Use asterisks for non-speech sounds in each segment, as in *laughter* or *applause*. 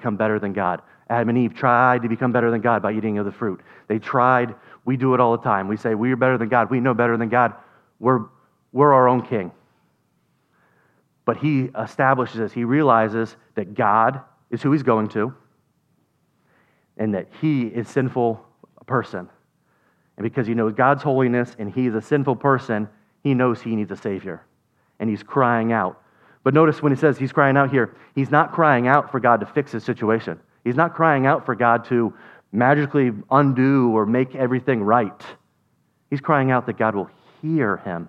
become better than God. Adam and Eve tried to become better than God by eating of the fruit. They tried. We do it all the time. We say, We are better than God. We know better than God. We're, we're our own king. But he establishes this. He realizes that God is who he's going to and that he is sinful person. And because he knows God's holiness and he's a sinful person, he knows he needs a Savior. And he's crying out. But notice when he says he's crying out here, he's not crying out for God to fix his situation. He's not crying out for God to magically undo or make everything right. He's crying out that God will hear him.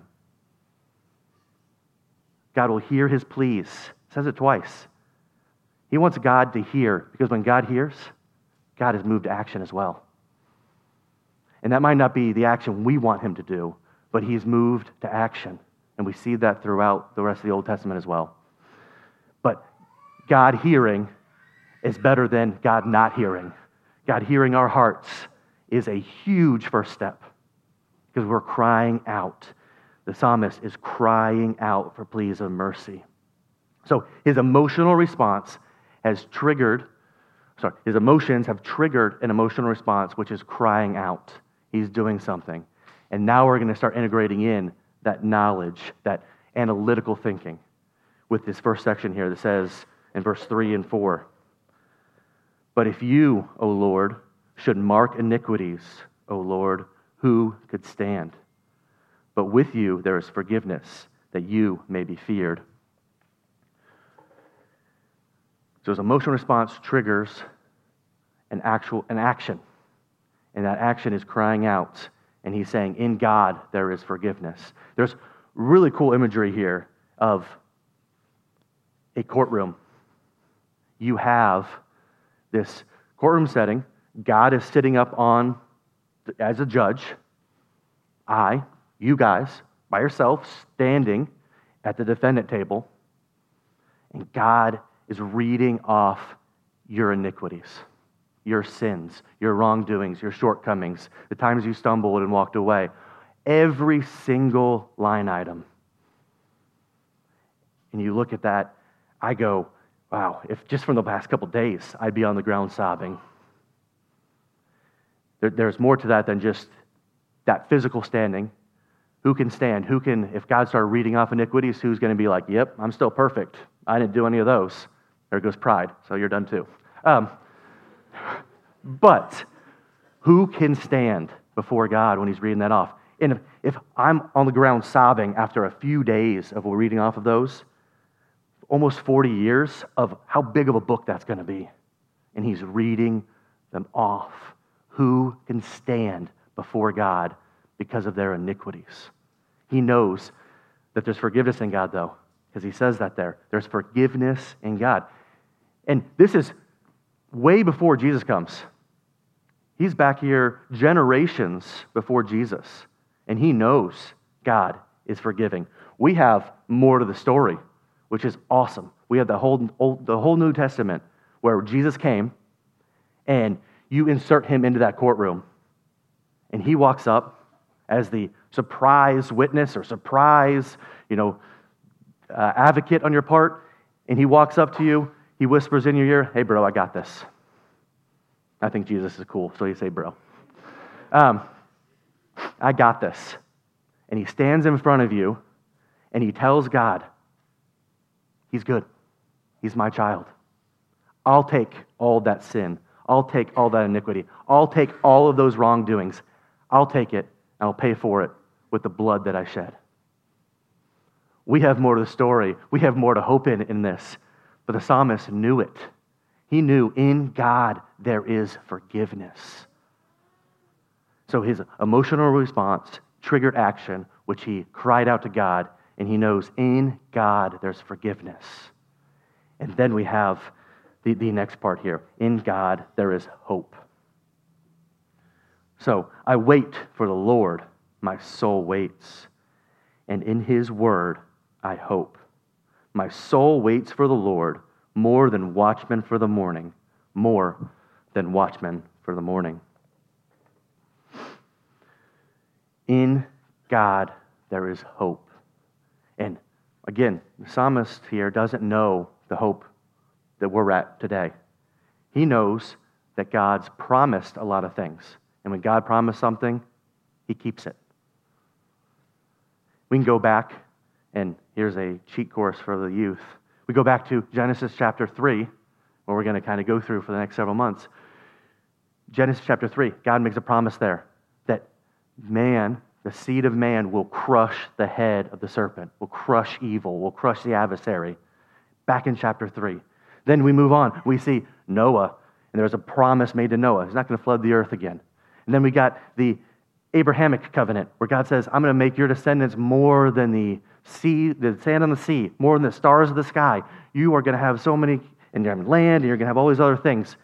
God will hear his pleas. says it twice. He wants God to hear because when God hears, God has moved to action as well. And that might not be the action we want him to do, but he's moved to action. And we see that throughout the rest of the Old Testament as well. But God hearing is better than God not hearing. God hearing our hearts is a huge first step because we're crying out. The psalmist is crying out for pleas of mercy. So his emotional response has triggered, sorry, his emotions have triggered an emotional response, which is crying out. He's doing something. And now we're going to start integrating in that knowledge, that analytical thinking with this first section here that says in verse 3 and 4 But if you, O Lord, should mark iniquities, O Lord, who could stand? But with you there is forgiveness, that you may be feared. So his emotional response triggers an actual an action. And that action is crying out. And he's saying, In God there is forgiveness. There's really cool imagery here of a courtroom. You have this courtroom setting. God is sitting up on as a judge. I, you guys, by yourself, standing at the defendant table. And God is reading off your iniquities your sins, your wrongdoings, your shortcomings, the times you stumbled and walked away. Every single line item. And you look at that, I go, wow, if just from the past couple days I'd be on the ground sobbing. There, there's more to that than just that physical standing. Who can stand? Who can, if God started reading off iniquities, who's going to be like, yep, I'm still perfect. I didn't do any of those. There goes pride. So you're done too. Um, but who can stand before God when he's reading that off? And if, if I'm on the ground sobbing after a few days of reading off of those, almost 40 years of how big of a book that's going to be. And he's reading them off. Who can stand before God because of their iniquities? He knows that there's forgiveness in God, though, because he says that there. There's forgiveness in God. And this is way before Jesus comes. He's back here generations before Jesus, and he knows God is forgiving. We have more to the story, which is awesome. We have the whole, old, the whole New Testament where Jesus came, and you insert him into that courtroom, and he walks up as the surprise witness or surprise, you know, uh, advocate on your part, and he walks up to you he whispers in your ear, Hey, bro, I got this. I think Jesus is cool, so you say, Bro. Um, I got this. And he stands in front of you and he tells God, He's good. He's my child. I'll take all that sin. I'll take all that iniquity. I'll take all of those wrongdoings. I'll take it and I'll pay for it with the blood that I shed. We have more to the story. We have more to hope in in this. But the psalmist knew it. He knew in God there is forgiveness. So his emotional response triggered action, which he cried out to God, and he knows in God there's forgiveness. And then we have the, the next part here in God there is hope. So I wait for the Lord, my soul waits, and in his word I hope. My soul waits for the Lord more than watchmen for the morning, more than watchmen for the morning. In God, there is hope. And again, the psalmist here doesn't know the hope that we're at today. He knows that God's promised a lot of things. And when God promised something, he keeps it. We can go back, and here's a cheat course for the youth. We go back to Genesis chapter 3, where we're going to kind of go through for the next several months. Genesis chapter 3, God makes a promise there that man, the seed of man, will crush the head of the serpent, will crush evil, will crush the adversary. Back in chapter 3. Then we move on. We see Noah, and there's a promise made to Noah. He's not going to flood the earth again. And then we got the Abrahamic covenant, where God says, I'm going to make your descendants more than the sea, the sand on the sea, more than the stars of the sky. You are going to have so many, and you're going to have land, and you're going to have all these other things.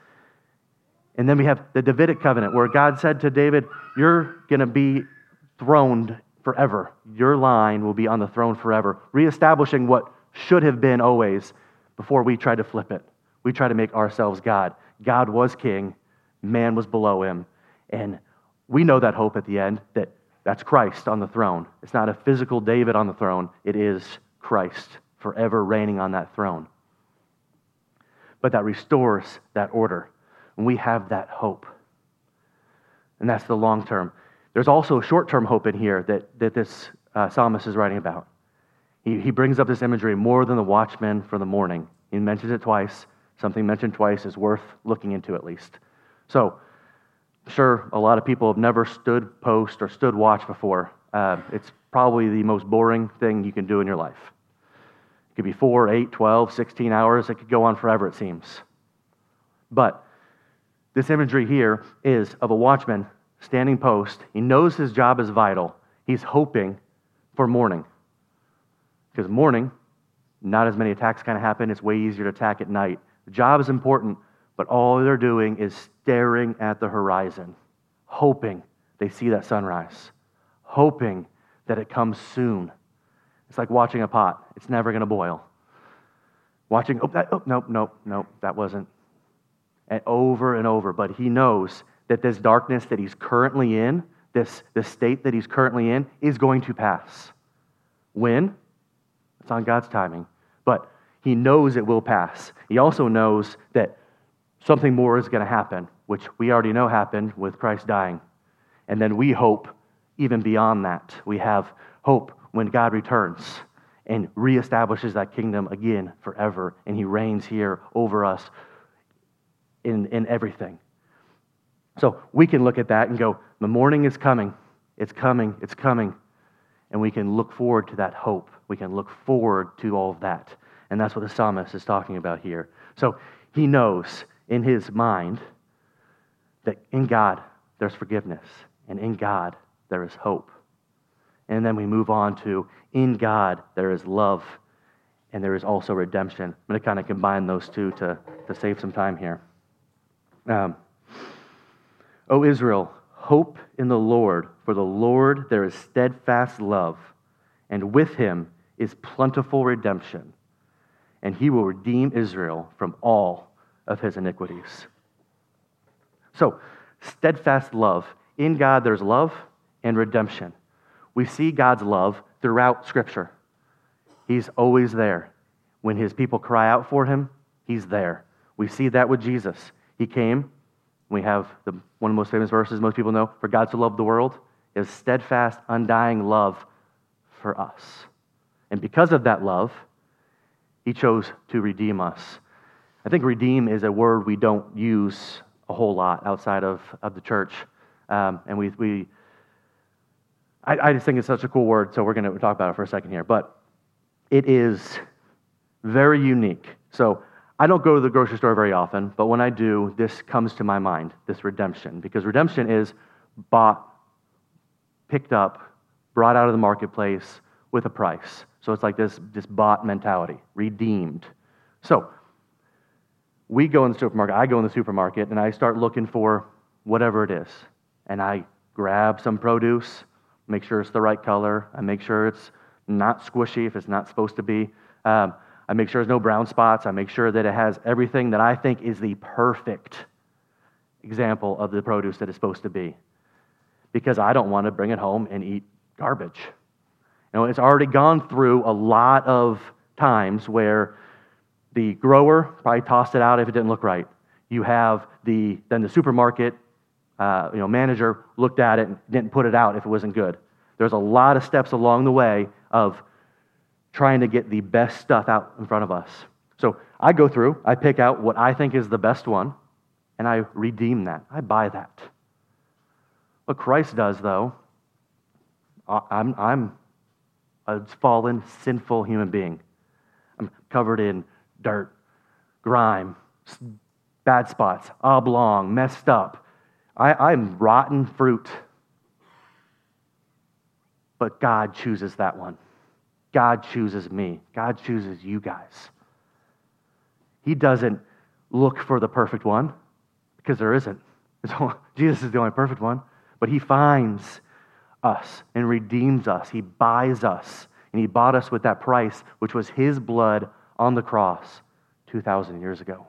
And then we have the Davidic covenant, where God said to David, You're going to be throned forever. Your line will be on the throne forever, reestablishing what should have been always before we tried to flip it. We tried to make ourselves God. God was king, man was below him. And we know that hope at the end that that's Christ on the throne. It's not a physical David on the throne, it is Christ forever reigning on that throne. But that restores that order. And we have that hope. And that's the long term. There's also short term hope in here that, that this uh, psalmist is writing about. He, he brings up this imagery more than the watchman for the morning. He mentions it twice. Something mentioned twice is worth looking into at least. So, Sure, a lot of people have never stood post or stood watch before. Uh, it's probably the most boring thing you can do in your life. It could be 4, 8, 12, 16 hours. It could go on forever, it seems. But this imagery here is of a watchman standing post. He knows his job is vital. He's hoping for morning. Because morning, not as many attacks kind of happen. It's way easier to attack at night. The job is important, but all they're doing is staring at the horizon, hoping they see that sunrise, hoping that it comes soon. It's like watching a pot, it's never going to boil. Watching, oh, that, oh, nope, nope, nope, that wasn't. And over and over. But he knows that this darkness that he's currently in, this, this state that he's currently in, is going to pass. When? It's on God's timing. But he knows it will pass. He also knows that something more is going to happen, which we already know happened with Christ dying. And then we hope even beyond that. We have hope when God returns and reestablishes that kingdom again forever, and he reigns here over us in, in everything. So we can look at that and go, the morning is coming, it's coming, it's coming. And we can look forward to that hope. We can look forward to all of that. And that's what the psalmist is talking about here. So he knows in his mind that in God there's forgiveness, and in God there is hope. And then we move on to in God there is love, and there is also redemption. I'm going to kind of combine those two to, to save some time here. Um, o Israel, hope in the Lord, for the Lord there is steadfast love, and with him is plentiful redemption, and he will redeem Israel from all of his iniquities. So, steadfast love. In God, there's love and redemption. We see God's love throughout Scripture. He's always there. When his people cry out for him, he's there. We see that with Jesus. He came. We have the, one of the most famous verses most people know For God to love the world is steadfast, undying love for us. And because of that love, he chose to redeem us. I think redeem is a word we don't use a whole lot outside of, of the church. Um, and we, we I, I just think it's such a cool word, so we're going to talk about it for a second here. But it is very unique. So I don't go to the grocery store very often, but when I do, this comes to my mind this redemption. Because redemption is bought, picked up, brought out of the marketplace with a price. So it's like this, this bought mentality, redeemed. So we go in the supermarket, I go in the supermarket, and I start looking for whatever it is. And I grab some produce, make sure it's the right color, I make sure it's not squishy if it's not supposed to be. Um, I make sure there's no brown spots. I make sure that it has everything that I think is the perfect example of the produce that it's supposed to be. Because I don't want to bring it home and eat garbage. You know, it's already gone through a lot of times where the grower probably tossed it out if it didn't look right. you have the then the supermarket uh, you know, manager looked at it and didn't put it out if it wasn't good. There's a lot of steps along the way of trying to get the best stuff out in front of us. So I go through, I pick out what I think is the best one, and I redeem that. I buy that. What Christ does, though, I'm, I'm a fallen, sinful human being. I'm covered in dirt, grime, bad spots, oblong, messed up. I, I'm rotten fruit. But God chooses that one. God chooses me. God chooses you guys. He doesn't look for the perfect one because there isn't. *laughs* Jesus is the only perfect one. But He finds us and redeems us. He buys us. And He bought us with that price, which was His blood on the cross 2,000 years ago.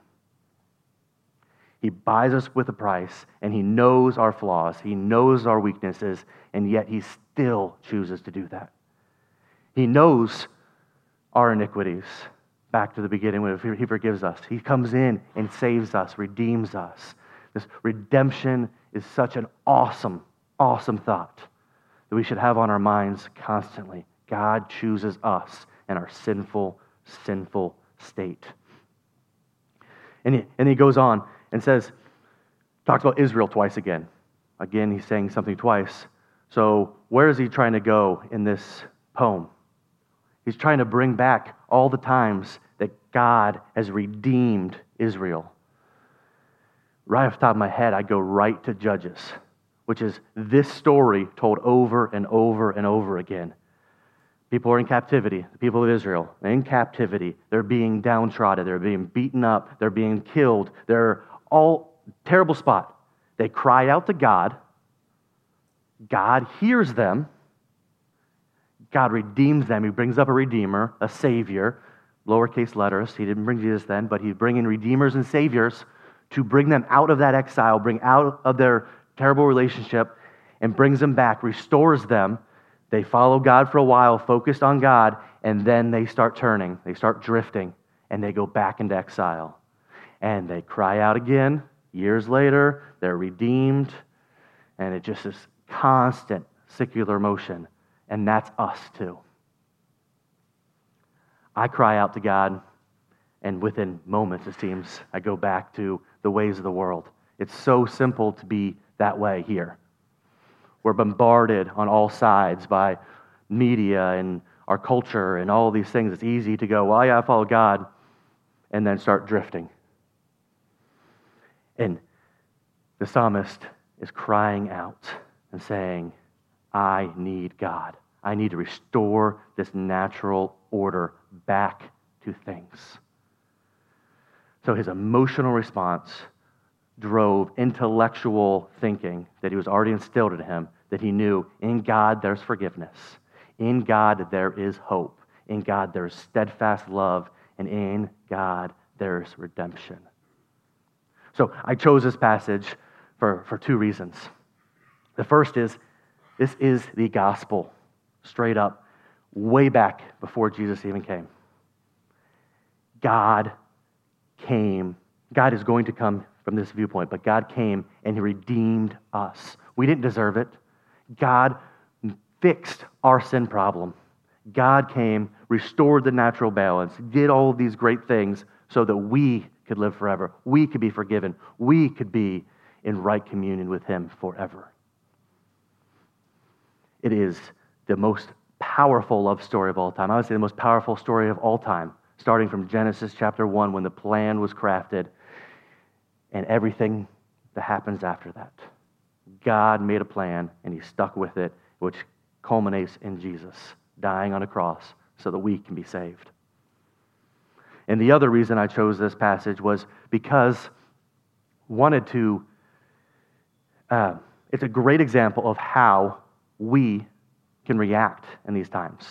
He buys us with a price, and He knows our flaws, He knows our weaknesses, and yet He still chooses to do that. He knows our iniquities. Back to the beginning when He forgives us. He comes in and saves us, redeems us. This redemption is such an awesome, awesome thought that we should have on our minds constantly. God chooses us in our sinful, sinful state. And he, and he goes on and says, talks about Israel twice again. Again, he's saying something twice. So, where is he trying to go in this poem? He's trying to bring back all the times that God has redeemed Israel. Right off the top of my head, I go right to Judges, which is this story told over and over and over again. People are in captivity, the people of Israel, in captivity. They're being downtrodden, they're being beaten up, they're being killed, they're all terrible spot. They cry out to God. God hears them. God redeems them. He brings up a redeemer, a savior, lowercase letters. He didn't bring Jesus then, but he's bringing redeemers and saviors to bring them out of that exile, bring out of their terrible relationship, and brings them back, restores them. They follow God for a while, focused on God, and then they start turning. They start drifting, and they go back into exile and they cry out again. Years later, they're redeemed, and it just is constant secular motion. And that's us too. I cry out to God, and within moments, it seems, I go back to the ways of the world. It's so simple to be that way here. We're bombarded on all sides by media and our culture and all these things. It's easy to go, well, yeah, I follow God, and then start drifting. And the psalmist is crying out and saying, I need God. I need to restore this natural order back to things. So his emotional response drove intellectual thinking that he was already instilled in him that he knew in God there's forgiveness, in God there is hope, in God there's steadfast love, and in God there's redemption. So I chose this passage for, for two reasons. The first is this is the gospel, straight up, way back before Jesus even came. God came. God is going to come from this viewpoint, but God came and He redeemed us. We didn't deserve it. God fixed our sin problem. God came, restored the natural balance, did all of these great things so that we could live forever. We could be forgiven. We could be in right communion with Him forever. It is the most powerful love story of all time. I would say the most powerful story of all time, starting from Genesis chapter 1 when the plan was crafted and everything that happens after that. God made a plan and He stuck with it, which culminates in Jesus dying on a cross so that we can be saved. And the other reason I chose this passage was because wanted to, uh, it's a great example of how we can react in these times.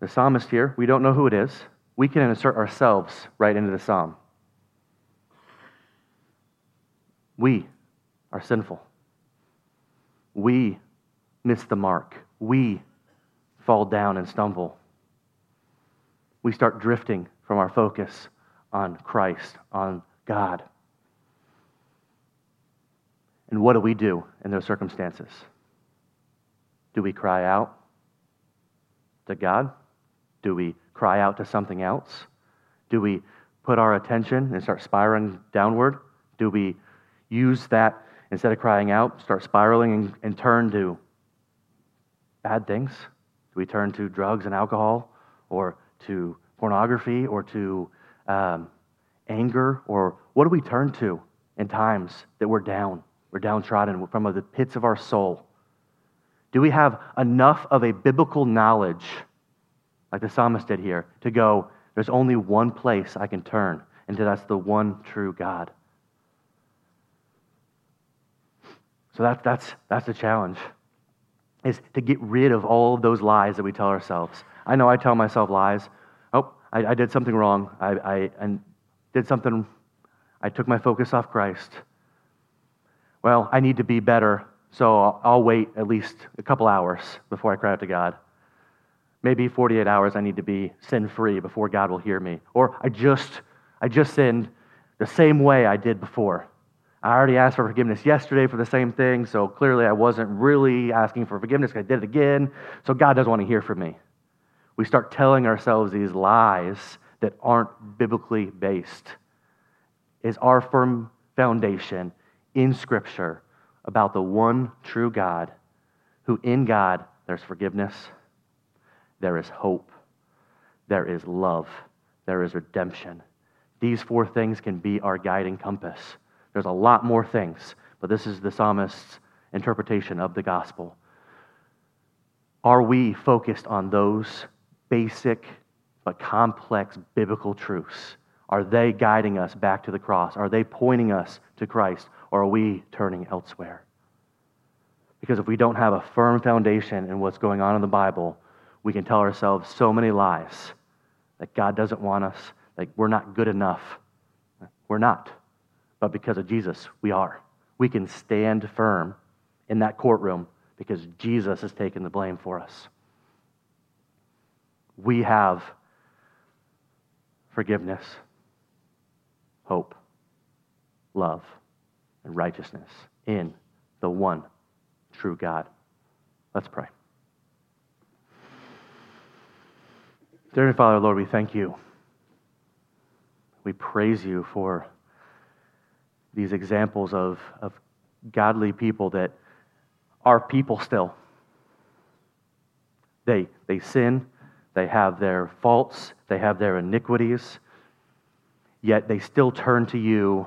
The psalmist here, we don't know who it is. We can insert ourselves right into the psalm. We are sinful. We miss the mark. We fall down and stumble we start drifting from our focus on Christ, on God. And what do we do in those circumstances? Do we cry out to God? Do we cry out to something else? Do we put our attention and start spiraling downward? Do we use that instead of crying out, start spiraling and, and turn to bad things? Do we turn to drugs and alcohol or to pornography or to um, anger? Or what do we turn to in times that we're down, we're downtrodden from the pits of our soul? Do we have enough of a biblical knowledge, like the psalmist did here, to go, there's only one place I can turn, and that's the one true God? So that, that's, that's the challenge, is to get rid of all of those lies that we tell ourselves. I know I tell myself lies. Oh, I, I did something wrong. I, I, I did something, I took my focus off Christ. Well, I need to be better, so I'll, I'll wait at least a couple hours before I cry out to God. Maybe 48 hours I need to be sin free before God will hear me. Or I just, I just sinned the same way I did before. I already asked for forgiveness yesterday for the same thing, so clearly I wasn't really asking for forgiveness. I did it again, so God doesn't want to hear from me. We start telling ourselves these lies that aren't biblically based. Is our firm foundation in Scripture about the one true God, who in God there's forgiveness, there is hope, there is love, there is redemption. These four things can be our guiding compass there's a lot more things, but this is the psalmist's interpretation of the gospel. Are we focused on those basic but complex biblical truths? Are they guiding us back to the cross? Are they pointing us to Christ? Or are we turning elsewhere? Because if we don't have a firm foundation in what's going on in the Bible, we can tell ourselves so many lies that God doesn't want us, that we're not good enough. We're not but because of Jesus, we are. We can stand firm in that courtroom because Jesus has taken the blame for us. We have forgiveness, hope, love, and righteousness in the one true God. Let's pray. Dear Father, Lord, we thank you. We praise you for these examples of, of godly people that are people still. They, they sin, they have their faults, they have their iniquities, yet they still turn to you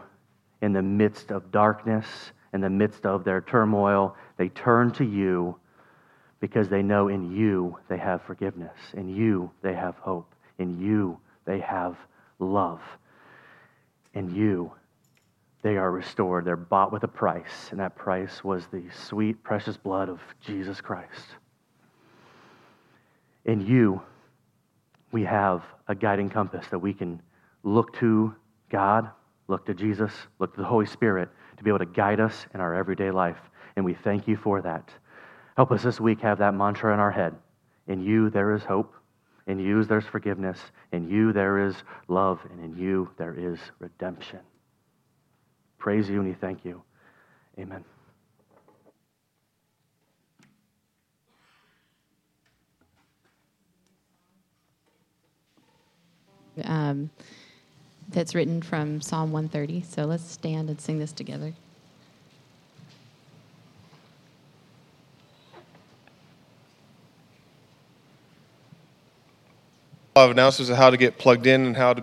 in the midst of darkness, in the midst of their turmoil. They turn to you because they know in you they have forgiveness, in you they have hope, in you they have love, in you they are restored. They're bought with a price, and that price was the sweet, precious blood of Jesus Christ. In you, we have a guiding compass that we can look to God, look to Jesus, look to the Holy Spirit to be able to guide us in our everyday life. And we thank you for that. Help us this week have that mantra in our head. In you, there is hope. In you, there's forgiveness. In you, there is love. And in you, there is redemption praise you and we thank you. Amen. Um, that's written from Psalm 130. So let's stand and sing this together. I have announcements of how to get plugged in and how to